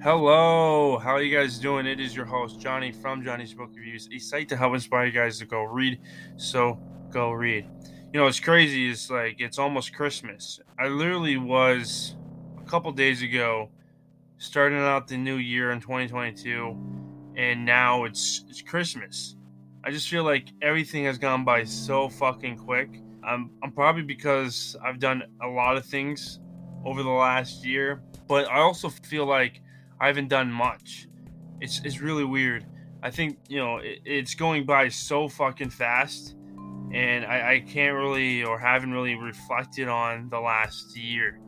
Hello, how are you guys doing? It is your host Johnny from Johnny's Book Reviews, a site to help inspire you guys to go read. So go read. You know, it's crazy. It's like it's almost Christmas. I literally was a couple days ago starting out the new year in 2022, and now it's it's Christmas. I just feel like everything has gone by so fucking quick. I'm I'm probably because I've done a lot of things over the last year, but I also feel like I haven't done much. It's it's really weird. I think you know it, it's going by so fucking fast, and I, I can't really or haven't really reflected on the last year.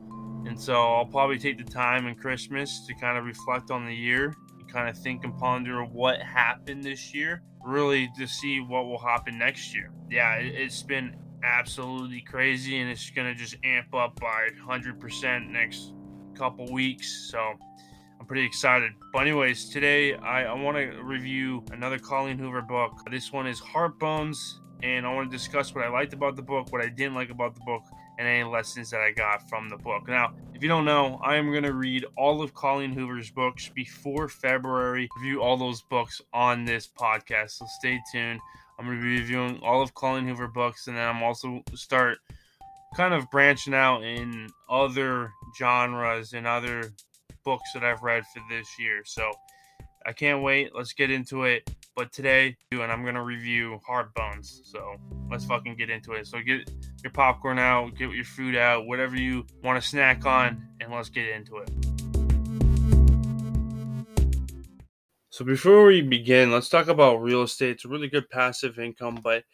And so I'll probably take the time in Christmas to kind of reflect on the year and kind of think and ponder what happened this year, really to see what will happen next year. Yeah, it, it's been absolutely crazy and it's going to just amp up by 100% next couple weeks. So I'm pretty excited. But anyways, today I, I want to review another Colleen Hoover book. This one is Heart Bones, and I want to discuss what I liked about the book, what I didn't like about the book, and any lessons that I got from the book. Now, if you don't know, I am going to read all of Colleen Hoover's books before February. Review all those books on this podcast, so stay tuned. I'm going to be reviewing all of Colleen Hoover books, and then I'm also start kind of branching out in other genres and other books that I've read for this year. So I can't wait. Let's get into it. But today, and I'm gonna review Heart Bones. So let's fucking get into it. So get your popcorn out, get your food out, whatever you want to snack on, and let's get into it. So before we begin, let's talk about real estate. It's a really good passive income, but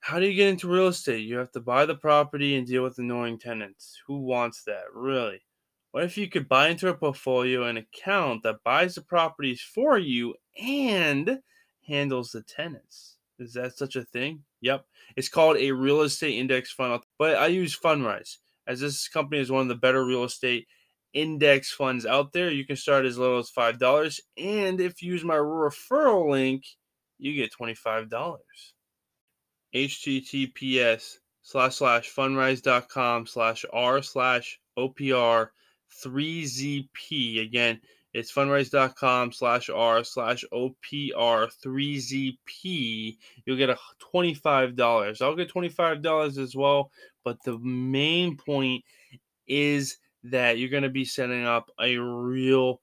how do you get into real estate? You have to buy the property and deal with annoying tenants. Who wants that, really? What if you could buy into a portfolio an account that buys the properties for you and handles the tenants? Is that such a thing? Yep. It's called a real estate index fund, but I use Fundrise as this company is one of the better real estate index funds out there. You can start as little as $5. And if you use my referral link, you get $25. HTTPS slash slash fundrise.com slash R slash OPR 3ZP. Again, it's fundrise.com slash R slash OPR 3ZP. You'll get a $25. I'll get $25 as well. But the main point is that you're going to be setting up a real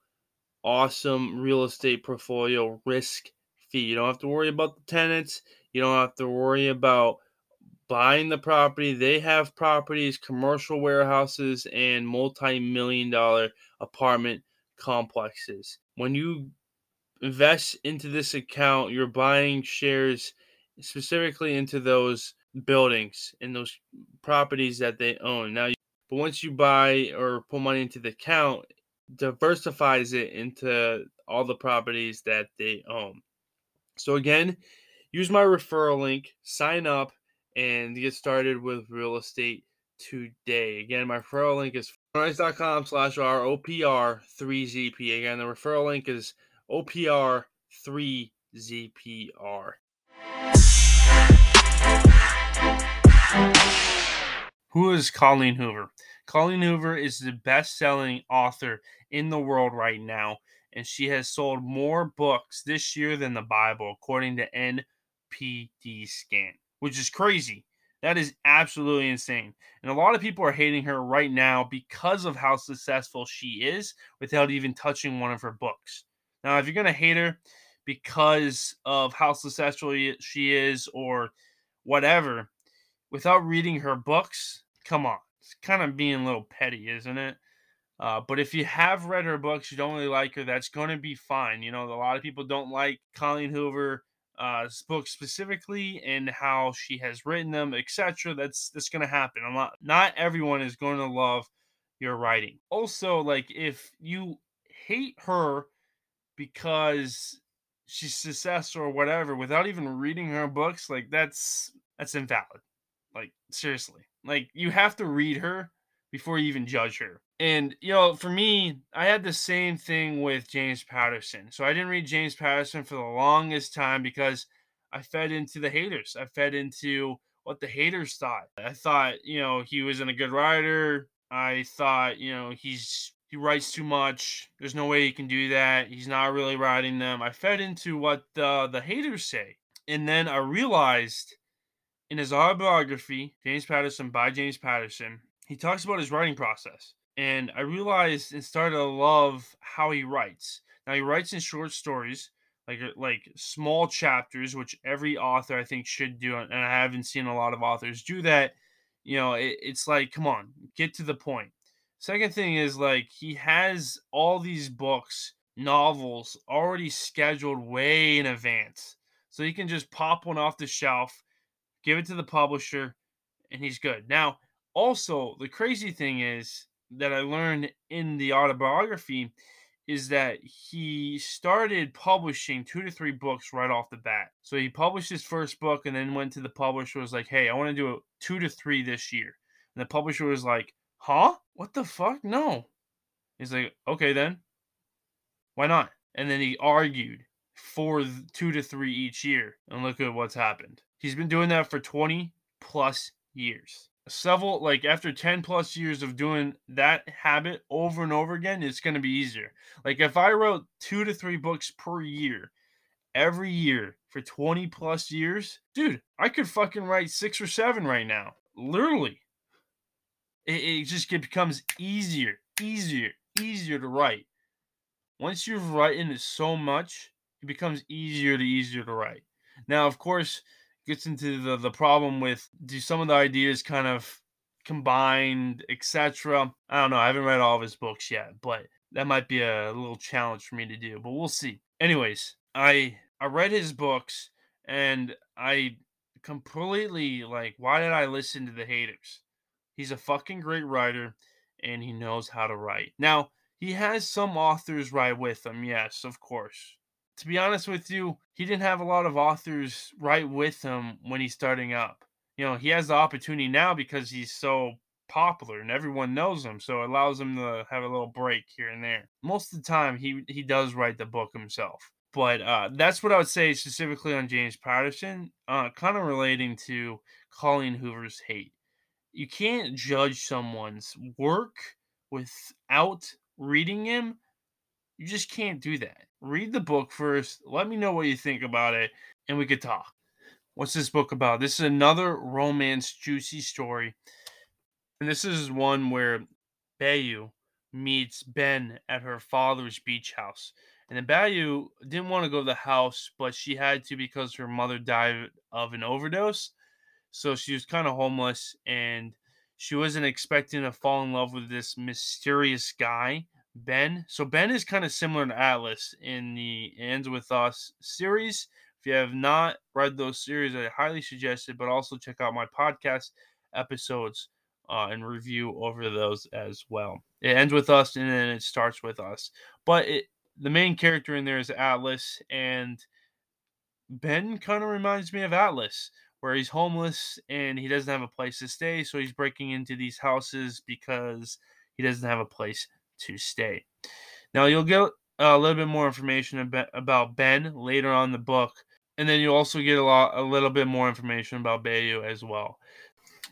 awesome real estate portfolio risk fee. You don't have to worry about the tenants. You don't have to worry about buying the property. They have properties, commercial warehouses, and multi million dollar apartment complexes. When you invest into this account, you're buying shares specifically into those buildings and those properties that they own. Now, but once you buy or put money into the account, diversifies it into all the properties that they own. So again, use my referral link, sign up, and get started with real estate today. Again, my referral link is fundrise.com slash ROPR3ZP. Again, the referral link is OPR3ZPR. Who is Colleen Hoover? Colleen Hoover is the best selling author in the world right now, and she has sold more books this year than the Bible, according to NPD Scan which is crazy. That is absolutely insane. And a lot of people are hating her right now because of how successful she is without even touching one of her books. Now, if you're going to hate her because of how successful she is or whatever, without reading her books, come on. It's kind of being a little petty, isn't it? Uh, but if you have read her books, you don't really like her, that's going to be fine. You know, a lot of people don't like Colleen Hoover uh, book specifically and how she has written them, etc. That's that's going to happen. I'm not not everyone is going to love your writing. Also, like if you hate her because she's successful or whatever without even reading her books, like that's that's invalid. Like seriously, like you have to read her before you even judge her. And you know, for me, I had the same thing with James Patterson. So I didn't read James Patterson for the longest time because I fed into the haters. I fed into what the haters thought. I thought, you know, he wasn't a good writer. I thought, you know, he's he writes too much. There's no way he can do that. He's not really writing them. I fed into what the the haters say. And then I realized in his autobiography, James Patterson by James Patterson, he talks about his writing process. And I realized and started to love how he writes. Now he writes in short stories, like uh, like small chapters, which every author I think should do, and I haven't seen a lot of authors do that. You know, it, it's like, come on, get to the point. Second thing is like he has all these books, novels already scheduled way in advance, so he can just pop one off the shelf, give it to the publisher, and he's good. Now, also the crazy thing is that I learned in the autobiography is that he started publishing two to three books right off the bat. So he published his first book and then went to the publisher was like, "Hey, I want to do a two to three this year." And the publisher was like, "Huh? What the fuck? No." He's like, "Okay then. Why not?" And then he argued for two to three each year, and look at what's happened. He's been doing that for 20 plus years. Several like after 10 plus years of doing that habit over and over again it's going to be easier. Like if i wrote two to three books per year every year for 20 plus years dude i could fucking write six or seven right now. Literally. It, it just becomes easier easier easier to write. Once you've written it so much it becomes easier to easier to write now of course gets into the the problem with do some of the ideas kind of combined, etc. I don't know. I haven't read all of his books yet, but that might be a little challenge for me to do. But we'll see. Anyways, I I read his books and I completely like why did I listen to the haters? He's a fucking great writer and he knows how to write. Now, he has some authors write with him, yes, of course to be honest with you, he didn't have a lot of authors write with him when he's starting up. You know, he has the opportunity now because he's so popular and everyone knows him, so it allows him to have a little break here and there. Most of the time, he he does write the book himself. But uh, that's what I would say specifically on James Patterson, uh, kind of relating to Colleen Hoover's hate. You can't judge someone's work without reading him. You just can't do that read the book first. Let me know what you think about it, and we could talk. What's this book about? This is another romance juicy story. And this is one where Beyah meets Ben at her father's beach house. And then Beyah didn't want to go to the house, but she had to because her mother died of an overdose. So she was kind of homeless and she wasn't expecting to fall in love with this mysterious guy Ben. So Ben is kind of similar to Atlas in the Ends with Us series. If you have not read those series, I highly suggest it, but also check out my podcast episodes uh, and review over those as well. It ends with us and then it starts with us. But it, the main character in there is Atlas, and Ben kind of reminds me of Atlas, where he's homeless and he doesn't have a place to stay, so he's breaking into these houses because he doesn't have a place to stay. Now, you'll get uh, a little bit more information about Ben later on the book, and then you'll also get a lot, a little bit more information about Beyah as well.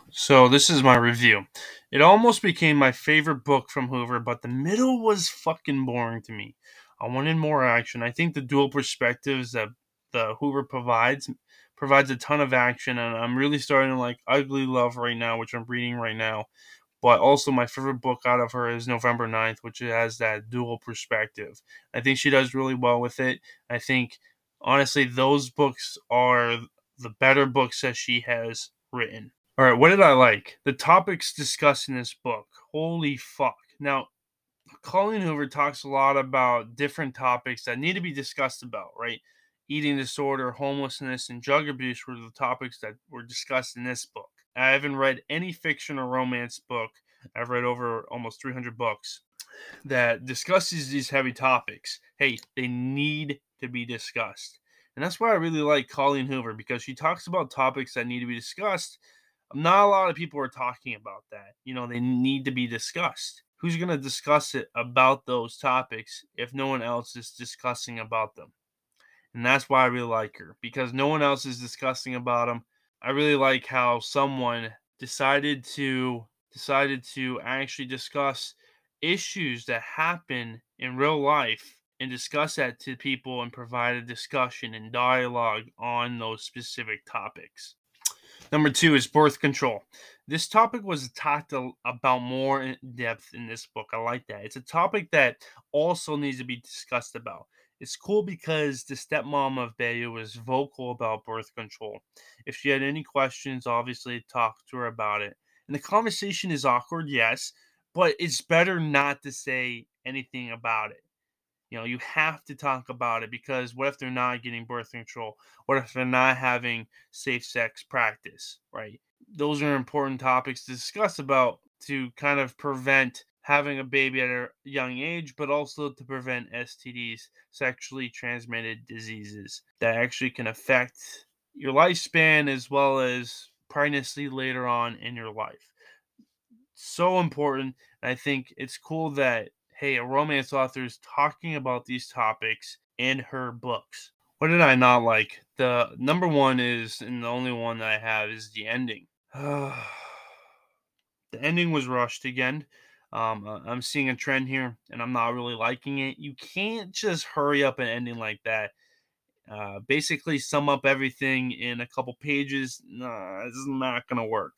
So this is my review. It almost became my favorite book from Hoover, but the middle was fucking boring to me. I wanted more action. I think the dual perspectives that the Hoover provides provides a ton of action, and I'm really starting to like Ugly Love right now, which I'm reading right now. But also, my favorite book out of her is November 9th, which has that dual perspective. I think she does really well with it. I think, honestly, those books are the better books that she has written. All right, what did I like? The topics discussed in this book. Holy fuck. Now, Colleen Hoover talks a lot about different topics that need to be discussed about, right? Eating disorder, homelessness, and drug abuse were the topics that were discussed in this book. I haven't read any fiction or romance book. I've read over almost 300 books that discusses these heavy topics. Hey, they need to be discussed. And that's why I really like Colleen Hoover because she talks about topics that need to be discussed. Not a lot of people are talking about that. You know, they need to be discussed. Who's going to discuss it about those topics if no one else is discussing about them? And that's why I really like her because no one else is discussing about them I really like how someone decided to decided to actually discuss issues that happen in real life and discuss that to people and provide a discussion and dialogue on those specific topics. Number two is birth control. This topic was talked about more in depth in this book. I like that. It's a topic that also needs to be discussed about. It's cool because the stepmom of Beyah was vocal about birth control. If she had any questions, obviously talk to her about it. And the conversation is awkward, yes, but it's better not to say anything about it. You know, you have to talk about it because what if they're not getting birth control? What if they're not having safe sex practice, right? Those are important topics to discuss about to kind of prevent having a baby at a young age, but also to prevent STDs, sexually transmitted diseases that actually can affect your lifespan as well as pregnancy later on in your life. So important. I think it's cool that hey, a romance author is talking about these topics in her books. What did I not like? The number one is, and the only one that I have is the ending. the ending was rushed again. Um, uh, I'm seeing a trend here, and I'm not really liking it. You can't just hurry up an ending like that. Uh, basically, sum up everything in a couple pages. Nah, this is not gonna work.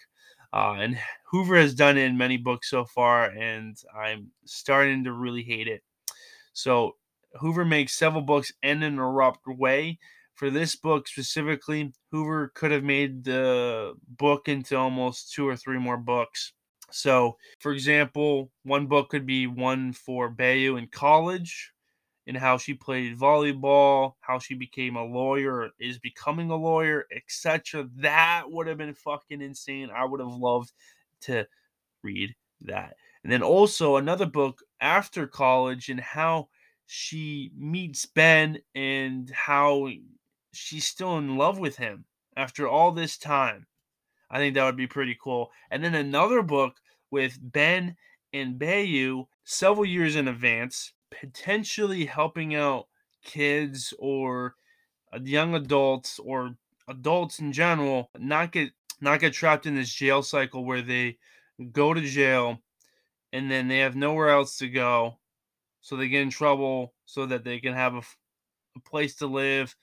Uh, and Hoover has done it in many books so far, and I'm starting to really hate it. So Hoover makes several books end in an abrupt way. For this book specifically, Hoover could have made the book into almost two or three more books. So, for example, one book could be one for Beyah in college, and how she played volleyball, how she became a lawyer, is becoming a lawyer, etc. That would have been fucking insane. I would have loved to read that. And then also another book after college and how she meets Ben and how she's still in love with him after all this time. I think that would be pretty cool. And then another book with Ben and Beyah several years in advance, potentially helping out kids or uh, young adults or adults in general not get not get trapped in this jail cycle where they go to jail and then they have nowhere else to go so they get in trouble so that they can have a, a place to live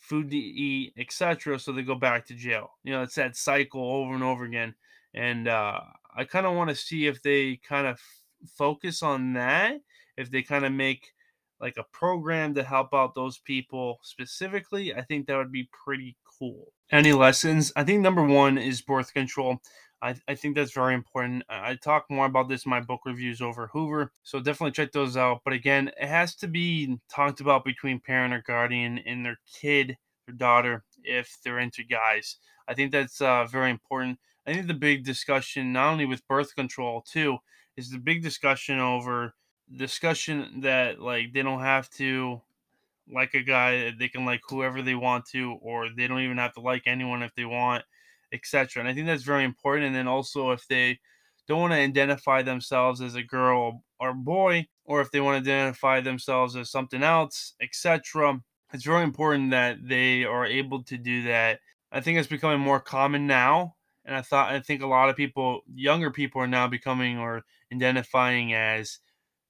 food to eat etc so they go back to jail. You know it's that cycle over and over again and uh, i kind of want to see if they kind of f- focus on that if they kind of make like a program to help out those people specifically i think that would be pretty cool. Any lessons? I think number one is birth control I, I think that's very important. I talk more about this in my book reviews over Hoover, so definitely check those out. But again, it has to be talked about between parent or guardian and their kid, their daughter, if they're into guys. I think that's uh, very important. I think the big discussion, not only with birth control too, is the big discussion over discussion that like they don't have to like a guy, they can like whoever they want to, or they don't even have to like anyone if they want etc. And I think that's very important. And then also, if they don't want to identify themselves as a girl or boy, or if they want to identify themselves as something else, etc., it's very important that they are able to do that. I think it's becoming more common now. And I thought I think a lot of people, younger people, are now becoming or identifying as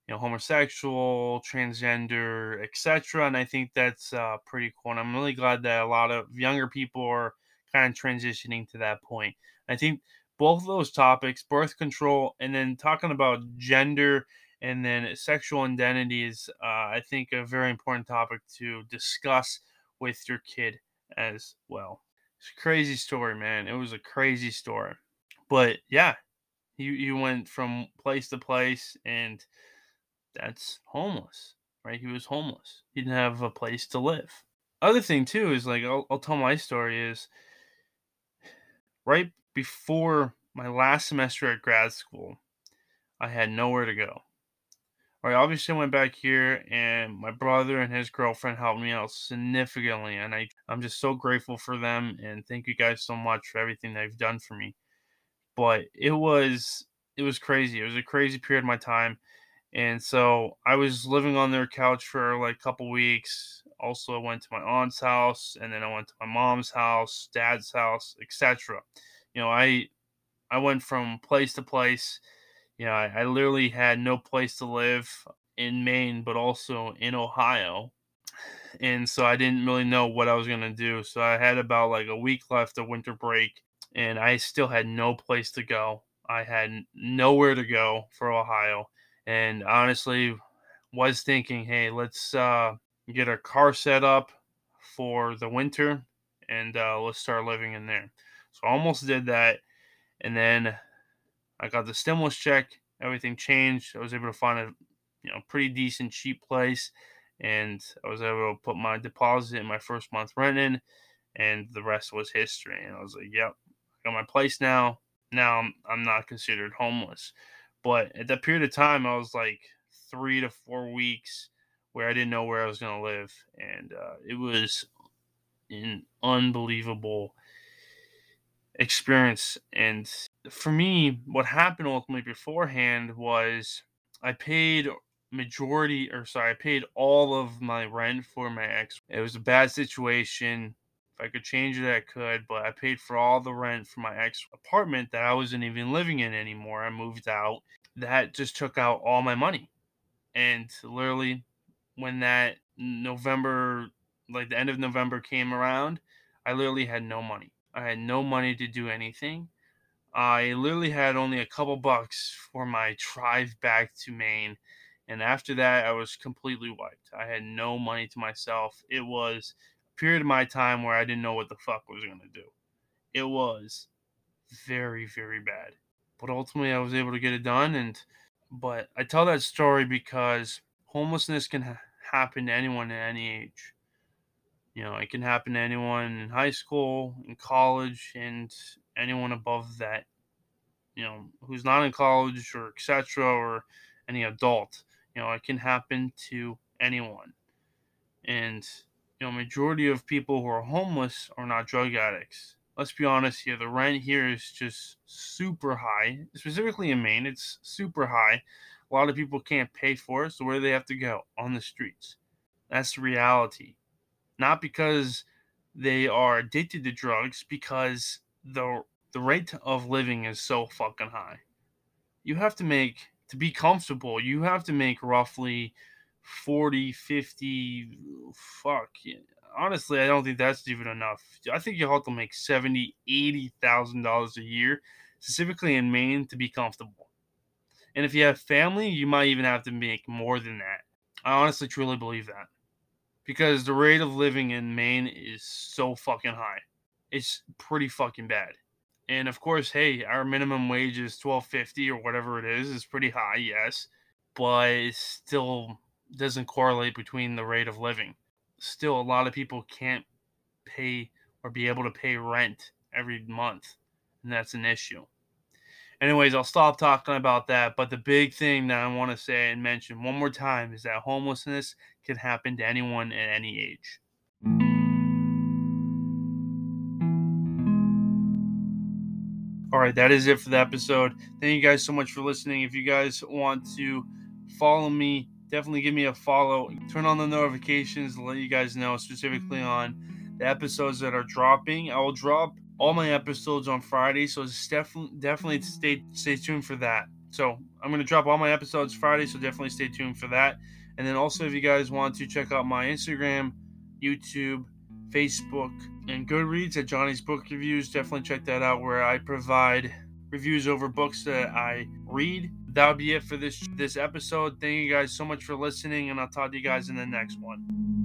you know homosexual, transgender, etc. And I think that's uh, pretty cool. And I'm really glad that a lot of younger people are kind of transitioning to that point. I think both of those topics, birth control, and then talking about gender and then sexual identity is, uh, I think, a very important topic to discuss with your kid as well. It's a crazy story, man. It was a crazy story. But yeah, you, you went from place to place, and that's homeless, right? He was homeless. He didn't have a place to live. Other thing, too, is like, I'll, I'll tell my story is right before my last semester at grad school, I had nowhere to go. Right, obviously I went back here and my brother and his girlfriend helped me out significantly and I, I'm just so grateful for them and thank you guys so much for everything they've done for me. But it was it was crazy. It was a crazy period of my time. And so I was living on their couch for like a couple weeks Also, I went to my aunt's house, and then I went to my mom's house, dad's house, etc. You know, I I went from place to place. You know, I, I literally had no place to live in Maine, but also in Ohio. And so I didn't really know what I was going to do. So I had about like a week left of winter break, and I still had no place to go. I had nowhere to go for Ohio. And honestly, was thinking, hey, let's uh, get our car set up for the winter and uh, let's start living in there. So I almost did that. And then I got the stimulus check. Everything changed. I was able to find a you know pretty decent cheap place, and I was able to put my deposit in my first month rent in, and the rest was history. And I was like, "Yep, I got my place now. Now I'm I'm not considered homeless." But at that period of time, I was like three to four weeks where I didn't know where I was going to live, and uh, it was an unbelievable experience. And for me, what happened ultimately beforehand was I paid majority, or sorry, I paid all of my rent for my ex. It was a bad situation. I could change it, I could, but I paid for all the rent for my ex apartment that I wasn't even living in anymore. I moved out. That just took out all my money. And literally, when that November, like the end of November came around, I literally had no money. I had no money to do anything. I literally had only a couple bucks for my drive back to Maine. And after that, I was completely wiped. I had no money to myself. It was period of my time where I didn't know what the fuck was going to do. It was very, very bad. But ultimately, I was able to get it done. And, but I tell that story because homelessness can ha- happen to anyone at any age. You know, it can happen to anyone in high school, in college, and anyone above that. You know, who's not in college or etc. or any adult. You know, it can happen to anyone. And you know, majority of people who are homeless are not drug addicts. Let's be honest here. The rent here is just super high, specifically in Maine. It's super high. A lot of people can't pay for it, so where do they have to go? On the streets. That's the reality not because they are addicted to drugs, because the the rate of living is so fucking high. You have to make to be comfortable, you have to make roughly 40, 50 fuck. Honestly, I don't think that's even enough. I think you have to make 70, 80,000 dollars a year specifically in Maine to be comfortable. And if you have family, you might even have to make more than that. I honestly truly believe that because the rate of living in Maine is so fucking high. It's pretty fucking bad. And of course, hey, our minimum wage is twelve fifty or whatever it is. It's pretty high, yes, but it still doesn't correlate between the rate of living. Still, a lot of people can't pay or be able to pay rent every month, and that's an issue. Anyways, I'll stop talking about that. But the big thing that I want to say and mention one more time is that homelessness can happen to anyone at any age. All right, that is it for the episode. Thank you guys so much for listening. If you guys want to follow me, definitely give me a follow. Turn on the notifications to let you guys know specifically on the episodes that are dropping. I will drop all my episodes on Friday, so definitely definitely stay stay tuned for that. So I'm gonna drop all my episodes Friday, so definitely stay tuned for that. And then also, if you guys want to check out my Instagram, YouTube, Facebook, and Goodreads at Johnny's Book Reviews, definitely check that out where I provide reviews over books that I read. That'll be it for this this episode. Thank you guys so much for listening, and I'll talk to you guys in the next one.